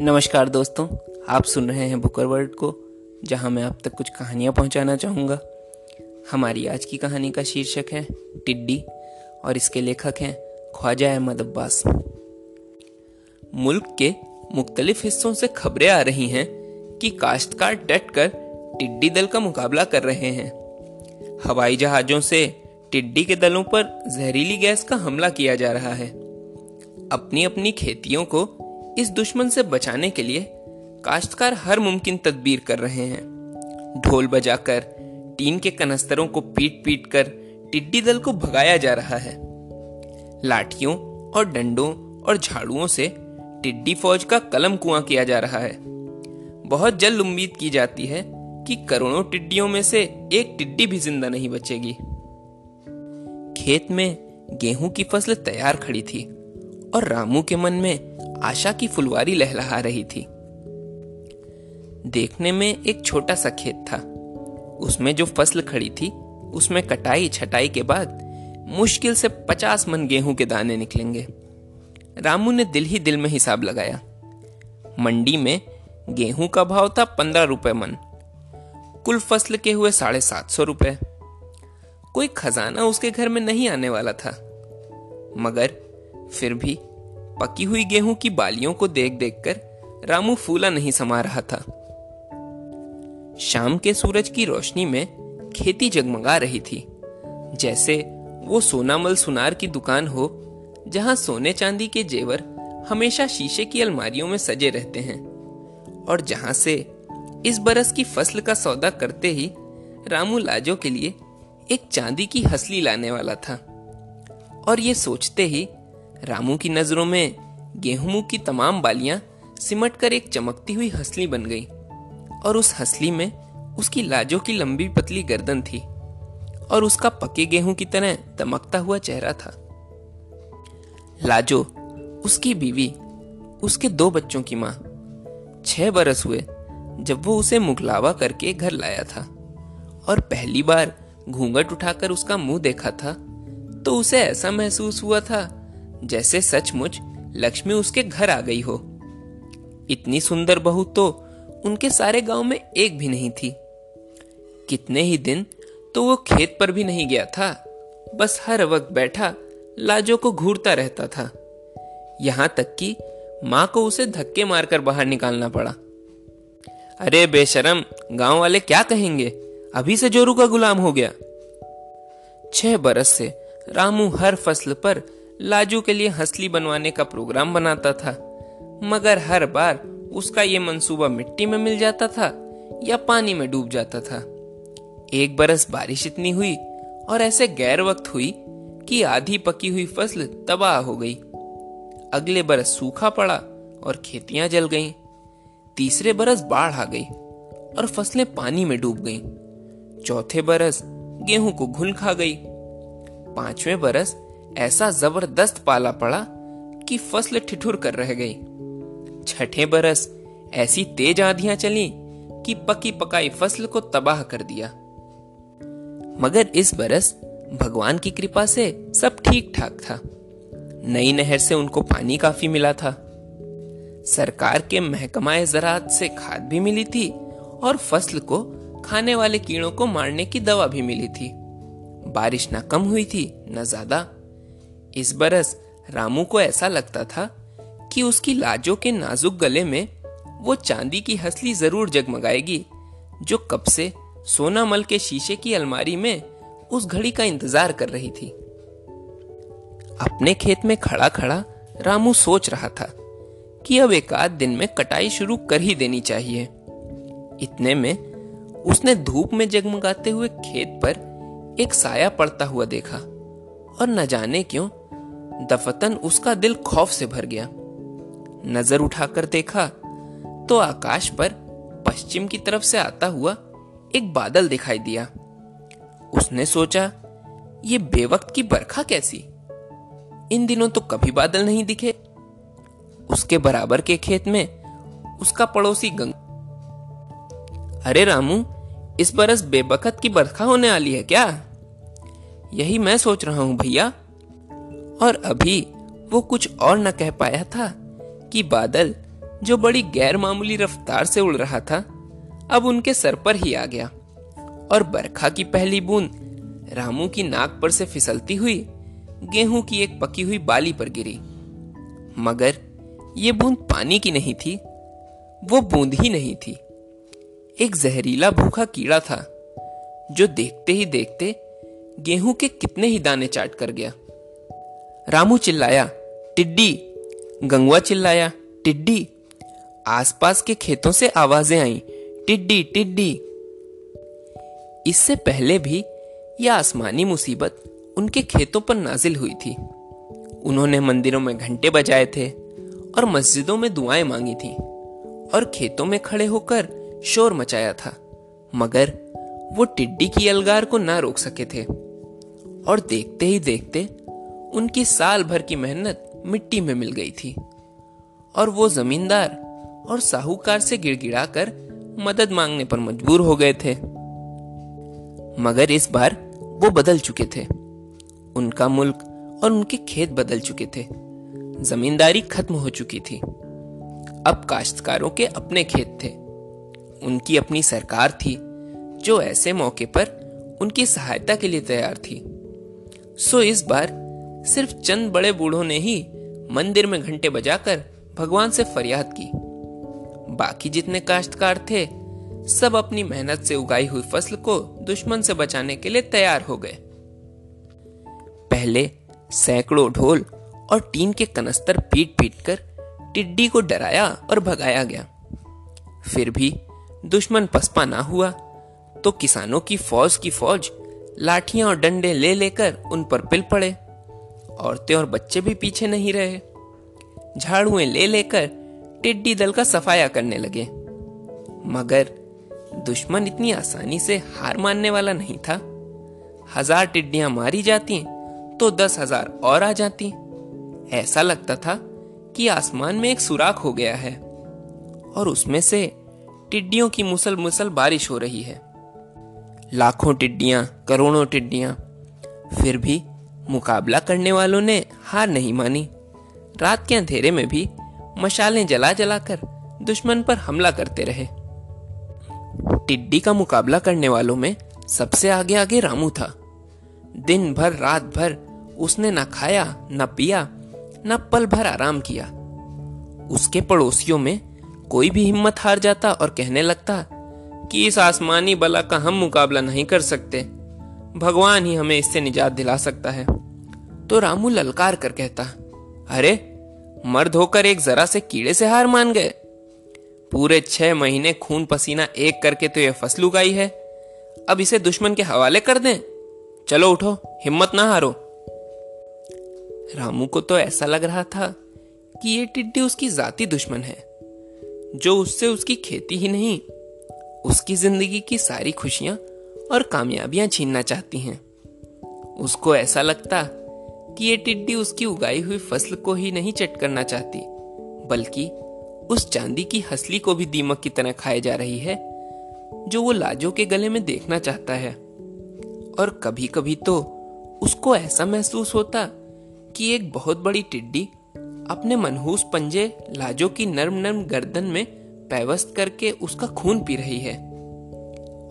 नमस्कार दोस्तों, आप सुन रहे हैं बुकर वर्ल्ड को, जहाँ मैं आप तक कुछ कहानियाँ पहुंचाना चाहूँगा। हमारी आज की कहानी का शीर्षक है, टिड्डी, और इसके लेखक हैं ख्वाजा अहमद अब्बास। मुल्क के मुख्तलिफ़ हिस्सों से खबरें आ रही हैं कि काश्तकार डट कर टिड्डी दल का मुकाबला कर रहे हैं। हवाई जहाजों से टिड्डी के दलों पर जहरीली गैस का हमला किया जा रहा है। अपनी अपनी खेतियों को इस दुश्मन से बचाने के लिए काश्तकार हर मुमकिन तदबीर कर रहे हैं। ढोल बजाकर, टीन के कनस्तरों को पीट पीट कर, टिड्डी दल को भगाया जा रहा है। लाठियों और डंडों और झाड़ुओं से टिड्डी फौज का कलम कुआँ किया जा रहा है। बहुत जल्द उम्मीद की जाती है कि करोड़ों टिड्डियों में से एक टिड्डी भी ज़िंदा नहीं बचेगी। खेत में गेहूँ की फ़सल तैयार खड़ी थी। और रामू के मन में आशा की फुलवारी लहलहा रही थी। देखने में एक छोटा सा खेत था। उसमें जो फ़सल खड़ी थी, उसमें कटाई छटाई के बाद मुश्किल से पचास मन गेहूँ के दाने निकलेंगे। रामू ने दिल ही दिल में हिसाब लगाया। मंडी में गेहूँ का भाव था पंद्रह रुपए मन। कुल फ़सल के हुए साढ़े सात सौ रुपए। कोई खजाना उसके घर में नहीं आने वाला था। मगर फिर भी पकी हुई गेहूँ की बालियों को देख देखकर रामू फूला नहीं समा रहा था। शाम के सूरज की रोशनी में खेती जगमगा रही थी। जैसे वो सोनामल सुनार की दुकान हो, जहाँ सोने चांदी के जेवर हमेशा शीशे की अलमारियों में सजे रहते हैं, और जहाँ से इस बरस की फ़सल का सौदा करते ही रामू लाजो के लिए एक चांदी की हसली लाने वाला था। और ये सोचते ही रामू की नज़रों में गेहूँ की तमाम बालियाँ सिमट कर एक चमकती हुई हसली बन गई, और उस हसली में उसकी लाजों की लंबी पतली गर्दन थी, और उसका पके गेहूँ की तरह दमकता हुआ चेहरा था। लाजो, उसकी बीवी, उसके दो बच्चों की माँ, छह बरस हुए जब वो उसे मुगलावा करके घर लाया था, और पहली बार घूंघट उठाकर उसका मुँह देखा था तो उसे ऐसा महसूस हुआ था जैसे सचमुच लक्ष्मी उसके घर आ गई हो। इतनी सुंदर बहू तो उनके सारे गाँव में एक भी नहीं थी। कितने ही दिन तो वो खेत पर भी नहीं गया था। बस हर वक्त बैठा लाजो को घूरता रहता था। यहाँ तक कि माँ को उसे धक्के मारकर बाहर निकालना पड़ा। अरे बेशरम, गाँव वाले क्या कहेंगे? अभी से जोरू का गुलाम हो गया। छह बरस से रामू हर फ़सल पर लाजू के लिए हंसली बनवाने का प्रोग्राम बनाता था, मगर हर बार उसका ये मंसूबा मिट्टी में मिल जाता था या पानी में डूब जाता था एक बरस बारिश इतनी हुई और ऐसे गैर वक्त हुई कि आधी पकी हुई फ़सल तबाह हो गई अगले बरस सूखा पड़ा और खेतियाँ जल गईं। तीसरे बरस बाढ़ आ गई और फ़सलें पानी में डूब गईं। चौथे बरस गेहूँ को घुल खा गई पाँचवें बरस ऐसा ज़बरदस्त पाला पड़ा कि फ़सल ठिठुर कर रह गई। छठे बरस ऐसी तेज आंधियाँ चली कि पकी पकाई फ़सल को तबाह कर दिया। मगर इस बरस भगवान की कृपा से सब ठीक ठाक था। नई नहर से उनको पानी काफ़ी मिला था। सरकार के महकमाए जरात से खाद भी मिली थी और फ़सल को खाने वाले कीड़ों को मारने की दवा भी मिली थी। बारिश ना कम हुई थी, न ज़्यादा इस बरस रामू को ऐसा लगता था कि उसकी लाजों के नाजुक गले में वो चांदी की हसली ज़रूर जगमगाएगी, जो कब से सोनामल के शीशे की अलमारी में उस घड़ी का इंतज़ार कर रही थी। अपने खेत में खड़ा खड़ा रामू सोच रहा था कि अब एक आध दिन में कटाई शुरू कर ही देनी चाहिए। इतने में उसने धूप में जगमगाते हुए खेत पर एक साया पड़ता हुआ देखा और न जाने क्यों दफतन उसका दिल खौफ से भर गया। नज़र उठाकर देखा तो आकाश पर पश्चिम की तरफ़ से आता हुआ एक बादल दिखाई दिया। उसने सोचा, ये बेवक्त की बरखा कैसी? इन दिनों तो कभी बादल नहीं दिखे। उसके बराबर के खेत में उसका पड़ोसी गंग, अरे रामू, इस बरस बेबकत की बरखा होने वाली है क्या? यही मैं सोच रहा हूँ भैया। और अभी वो कुछ और न कह पाया था कि बादल जो बड़ी गैर मामूली रफ्तार से उड़ रहा था, अब उनके सर पर ही आ गया। और बरखा की पहली बूंद रामू की नाक पर से फिसलती हुई गेहूँ की एक पकी हुई बाली पर गिरी। मगर ये बूंद पानी की नहीं थी, वो बूंद ही नहीं थी। एक जहरीला भूखा कीड़ा था, जो देखते ही देखते गेहूँ के कितने ही दाने चाट कर गया। रामू चिल्लाया, टिड्डी गंगुआ चिल्लाया, टिड्डी, आसपास के खेतों से आवाज़ें आईं, टिड्डी टिड्डी। इससे पहले भी यह आसमानी मुसीबत उनके खेतों पर नाजिल हुई थी। उन्होंने मंदिरों में घंटे बजाए थे और मस्जिदों में दुआएँ मांगी थी और खेतों में खड़े होकर शोर मचाया था, मगर वो टिड्डी की अलगार को ना रोक सके थे। और देखते ही देखते उनकी साल भर की मेहनत मिट्टी में मिल गई थी। और वो जमींदार और साहूकार से गिड़गिड़ाकर मदद मांगने पर मजबूर हो गए थे। मगर इस बार वो बदल चुके थे। उनका मुल्क और उनके खेत बदल चुके थे। जमींदारी खत्म हो चुकी थी। अब काश्तकारों के अपने खेत थे। उनकी अपनी सरकार थी, जो ऐसे मौके पर उनकी सहायता के लिए तैयार थी। सो इस बार सिर्फ़ चंद बड़े बूढ़ों ने ही मंदिर में घंटे बजाकर भगवान से फरियाद की। बाकी जितने काश्तकार थे, सब अपनी मेहनत से उगाई हुई फ़सल को दुश्मन से बचाने के लिए तैयार हो गए। पहले सैकड़ों ढोल और टीन के कनस्तर पीट पीट कर टिड्डी को डराया और भगाया गया। फिर भी दुश्मन पसपा ना हुआ तो किसानों की फौज की फौज लाठियाँ और डंडे ले लेकर उन पर पिल पड़े। औरतें और बच्चे भी पीछे नहीं रहे। झाड़ुएँ ले लेकर टिड्डी दल का सफाया करने लगे। मगर दुश्मन इतनी आसानी से हार मानने वाला नहीं था। हज़ार टिड्डियाँ मारी जाती तो दस हज़ार और आ जाती। ऐसा लगता था कि आसमान में एक सुराख हो गया है और उसमें से टिड्डियों की मुसल मुसल बारिश हो रही है। लाखों टिड्डियाँ, करोड़ों टिड्डियाँ, फिर भी मुकाबला करने वालों ने हार नहीं मानी। रात के अंधेरे में भी मशालें जला जलाकर दुश्मन पर हमला करते रहे। टिड्डी का मुकाबला करने वालों में सबसे आगे आगे रामू था। दिन भर, रात भर उसने न खाया, न पिया, न पल भर आराम किया। उसके पड़ोसियों में कोई भी हिम्मत हार जाता और कहने लगता कि इस आसमानी बला का हम मुकाबला नहीं कर सकते। भगवान ही हमें इससे निजात दिला सकता है। तो रामू ललकार कर कहता, अरे, मर्द होकर एक जरा से कीड़े से हार मान गए। पूरे छह महीने खून पसीना एक करके तो यह फ़सल उगाई है। अब इसे दुश्मन के हवाले कर दें। चलो उठो, हिम्मत ना हारो। रामू को तो ऐसा लग रहा था कि ये टिड्डी उसकी जाति दुश्मन है, जो उससे उसकी खेती ही नहीं, उसकी ज़िंदगी की सारी खुशियाँ और कामयाबियाँ छीनना चाहती हैं। उसको ऐसा लगता कि ये टिड्डी उसकी उगाई हुई फ़सल को ही नहीं चट करना चाहती, बल्कि उस चांदी की हसली को भी दीमक की तरह खाए जा रही है, जो वो लाजो के गले में देखना चाहता है। और कभी कभी तो उसको ऐसा महसूस होता कि एक बहुत बड़ी टिड्डी अपने मनहूस पंजे लाजो की नर्म नर्म गर्दन में पैवस्त करके उसका खून पी रही है।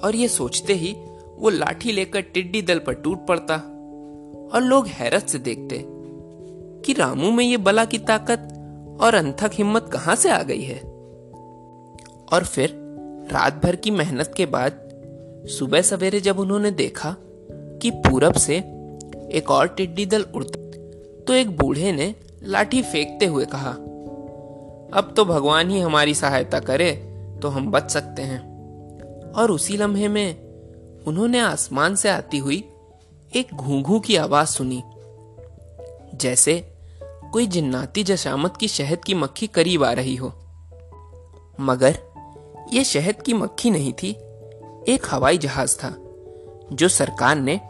और ये सोचते ही वो लाठी लेकर टिड्डी दल पर टूट पड़ता। और लोग हैरत से देखते कि रामू में ये बला की ताकत और अंथक हिम्मत कहाँ से आ गई है। और फिर रात भर की मेहनत के बाद सुबह सवेरे जब उन्होंने देखा कि पूरब से एक और टिड्डी दल उड़ता तो एक बूढ़े ने लाठी फेंकते हुए कहा, अब तो भगवान ही हमारी सहायता करे तो हम बच सकते हैं। और उसी लम्हे में उन्होंने आसमान से आती हुई एक घूंघू की आवाज़ सुनी। जैसे कोई जिन्नाती जशामत की शहद की मक्खी करीब आ रही हो। मगर यह शहद की मक्खी नहीं थी, एक हवाई जहाज़ था, जो सरकार ने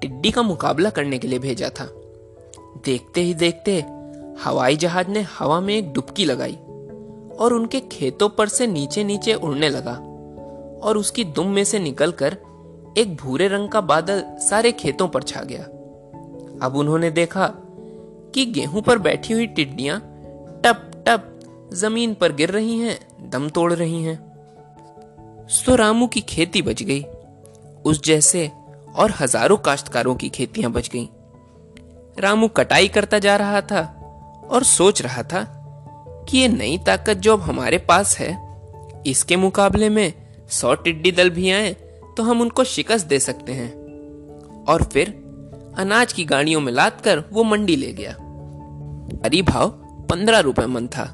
टिड्डी का मुकाबला करने के लिए भेजा था। देखते ही देखते हवाई जहाज़ ने हवा में एक डुबकी लगाई और उनके खेतों पर से नीचे नीचे उड़ने लगा और उसकी दुम में से निकलकर एक भूरे रंग का बादल सारे खेतों पर छा गया। अब उन्होंने देखा कि गेहूँ पर बैठी हुई टिड्डियाँ टप टप ज़मीन पर गिर रही हैं, दम तोड़ रही हैं। सो रामू की खेती बच गई। उस जैसे और हज़ारों काश्तकारों की खेतियाँ बच गईं। रामू कटाई करता जा रहा था और सोच रहा था कि ये नई ताकत जो अब हमारे पास है, इसके मुकाबले में सौ टिड्डी दल भी आए तो हम उनको शिकस्त दे सकते हैं। और फिर, अनाज की गाड़ियों में लाद कर वो मंडी ले गया। हरी भाव, पंद्रह रुपए मन था।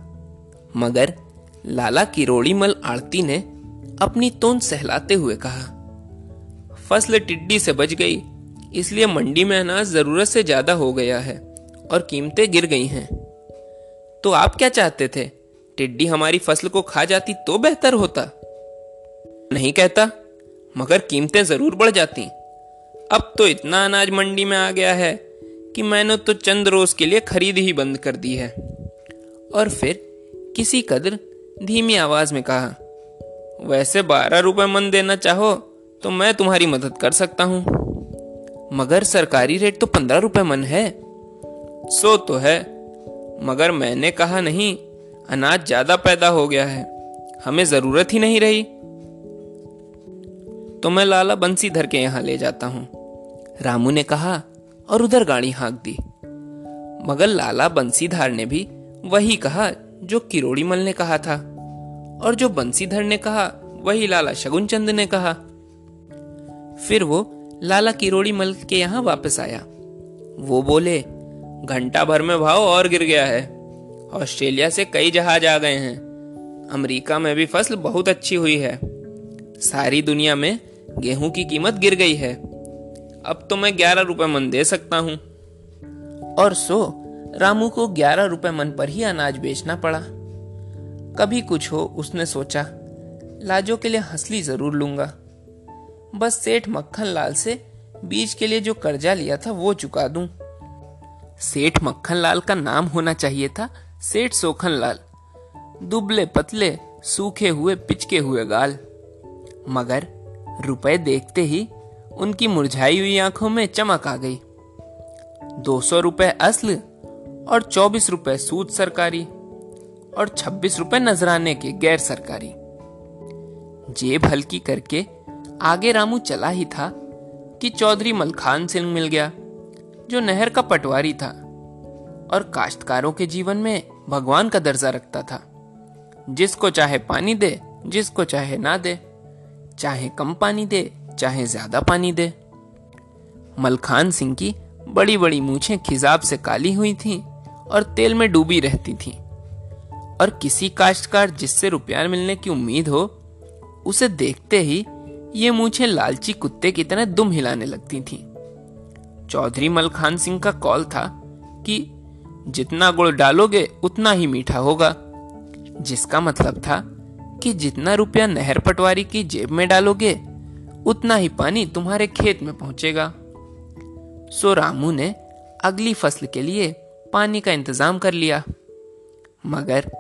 मगर, लाला किरोड़ी मल आड़ती ने अपनी तोन सहलाते हुए कहा, फ़सल टिड्डी से बच गई, इसलिए मंडी में अनाज ज़रूरत से ज़्यादा हो गया है और कीमतें गिर गई हैं। तो आप क्या चाहते थे? टिड्डी हमारी फ़सल को खा जाती तो बेहतर होता। नहीं कहता मगर कीमतें ज़रूर बढ़ जाती। अब तो इतना अनाज मंडी में आ गया है कि मैंने तो चंद रोज के लिए खरीद ही बंद कर दी है। और फिर किसी कदर धीमी आवाज़ में कहा, वैसे बारह रुपए मन देना चाहो तो मैं तुम्हारी मदद कर सकता हूँ। मगर सरकारी रेट तो पंद्रह रुपए मन है। सो तो है, मगर मैंने कहा नहीं, अनाज ज़्यादा पैदा हो गया है। हमें ज़रूरत ही नहीं रही। तो मैं लाला बंसी धर के यहाँ ले जाता हूँ। रामू ने कहा, और उधर गाड़ी हाँक दी। मगर लाला बंसीधार ने भी वही कहा जो किरोड़ी मल ने कहा था। और जो बंसीधर ने कहा, वही लाला शगुन चंद ने कहा। फिर वो लाला किरोड़ी मल के यहाँ वापस आया। वो बोले, घंटा भर में भाव और गिर गया है। ऑस्ट्रेलिया से कई जहाज़ आ गए हैं। अमेरिका में भी फ़सल बहुत अच्छी हुई है। सारी दुनिया में गेहूँ की कीमत गिर गई है। अब तो मैं ग्यारह रुपए मन दे सकता हूँ। और सो, रामू को ग्यारह रुपए मन पर ही अनाज बेचना पड़ा। कभी कुछ हो, उसने सोचा, लाजो के लिए हंसली ज़रूर लूँगा। बस सेठ मक्खन लाल से बीज के लिए जो कर्जा लिया था, वो चुका दूँ। सेठ मक्खन लाल का नाम होना चाहिए था, सेठ सोखन लाल। दुबले पतले, सूखे हुए, पिचके हुए गाल। मगर रुपए देखते ही उनकी मुरझाई हुई आँखों में चमक आ गई। दो सौ रुपए असल और चौबीस रुपए सूद सरकारी और छब्बीस रुपए नजराने के गैर सरकारी। जेब हल्की करके आगे रामू चला ही था कि चौधरी मलखान सिंह मिल गया, जो नहर का पटवारी था और काश्तकारों के जीवन में भगवान का दर्जा रखता था। जिसको चाहे पानी दे, जिसको चाहे ना दे चाहे कम पानी दे, चाहे ज़्यादा पानी दे मलखान सिंह की बड़ी बड़ी मूछें खिजाब से काली हुई थीं और तेल में डूबी रहती थीं और किसी काश्तकार जिससे रुपया मिलने की उम्मीद हो, उसे देखते ही ये मूछे लालची कुत्ते की तरह दुम हिलाने लगती थीं। चौधरी मलखान सिंह का कॉल था कि जितना गुड़ डालोगे, उतना ही मीठा होगा, जिसका मतलब था कि जितना रुपया नहर पटवारी की जेब में डालोगे, उतना ही पानी तुम्हारे खेत में पहुंचेगा। सो रामू ने अगली फ़सल के लिए पानी का इंतज़ाम कर लिया, मगर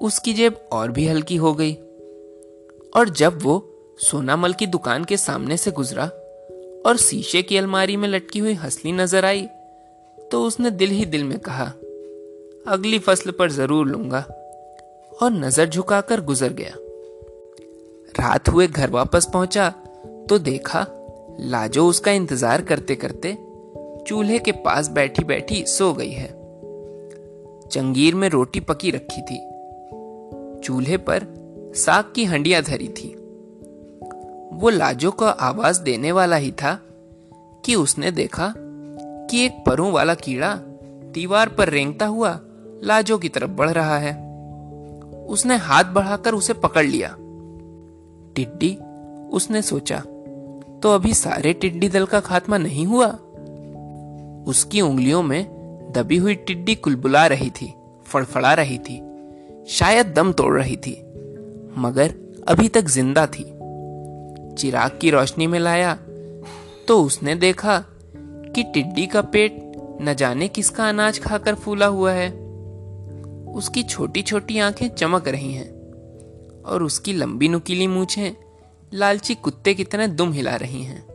उसकी जेब और भी हल्की हो गई। और जब वो सोनामल की दुकान के सामने से गुजरा और शीशे की अलमारी में लटकी हुई हंसली नज़र आई तो उसने दिल ही दिल में कहा, अगली फ़सल पर ज़रूर लूँगा, और नज़र झुकाकर गुजर गया। रात हुए घर वापस पहुँचा तो देखा, लाजो उसका इंतज़ार करते करते चूल्हे के पास बैठी बैठी सो गई है। चंगीर में रोटी पकी रखी थी। चूल्हे पर साग की हंडिया धरी थी। वो लाजो को आवाज़ देने वाला ही था कि उसने देखा कि एक परों वाला कीड़ा दीवार पर रेंगता हुआ लाजो की तरफ़ बढ़ रहा है। उसने हाथ बढ़ाकर उसे पकड़ लिया। टिड्डी? उसने सोचा तो अभी सारे टिड्डी दल का खात्मा नहीं हुआ? उसकी उंगलियों में दबी हुई टिड्डी कुलबुला रही थी, फड़फड़ा रही थी, शायद दम तोड़ रही थी, मगर अभी तक ज़िंदा थी। चिराग की रोशनी में लाया तो उसने देखा कि टिड्डी का पेट न जाने किसका अनाज खाकर फूला हुआ है। उसकी छोटी छोटी आँखें चमक रही हैं। और उसकी लंबी नुकीली मूछें लालची कुत्ते की तरह दुम हिला रही हैं।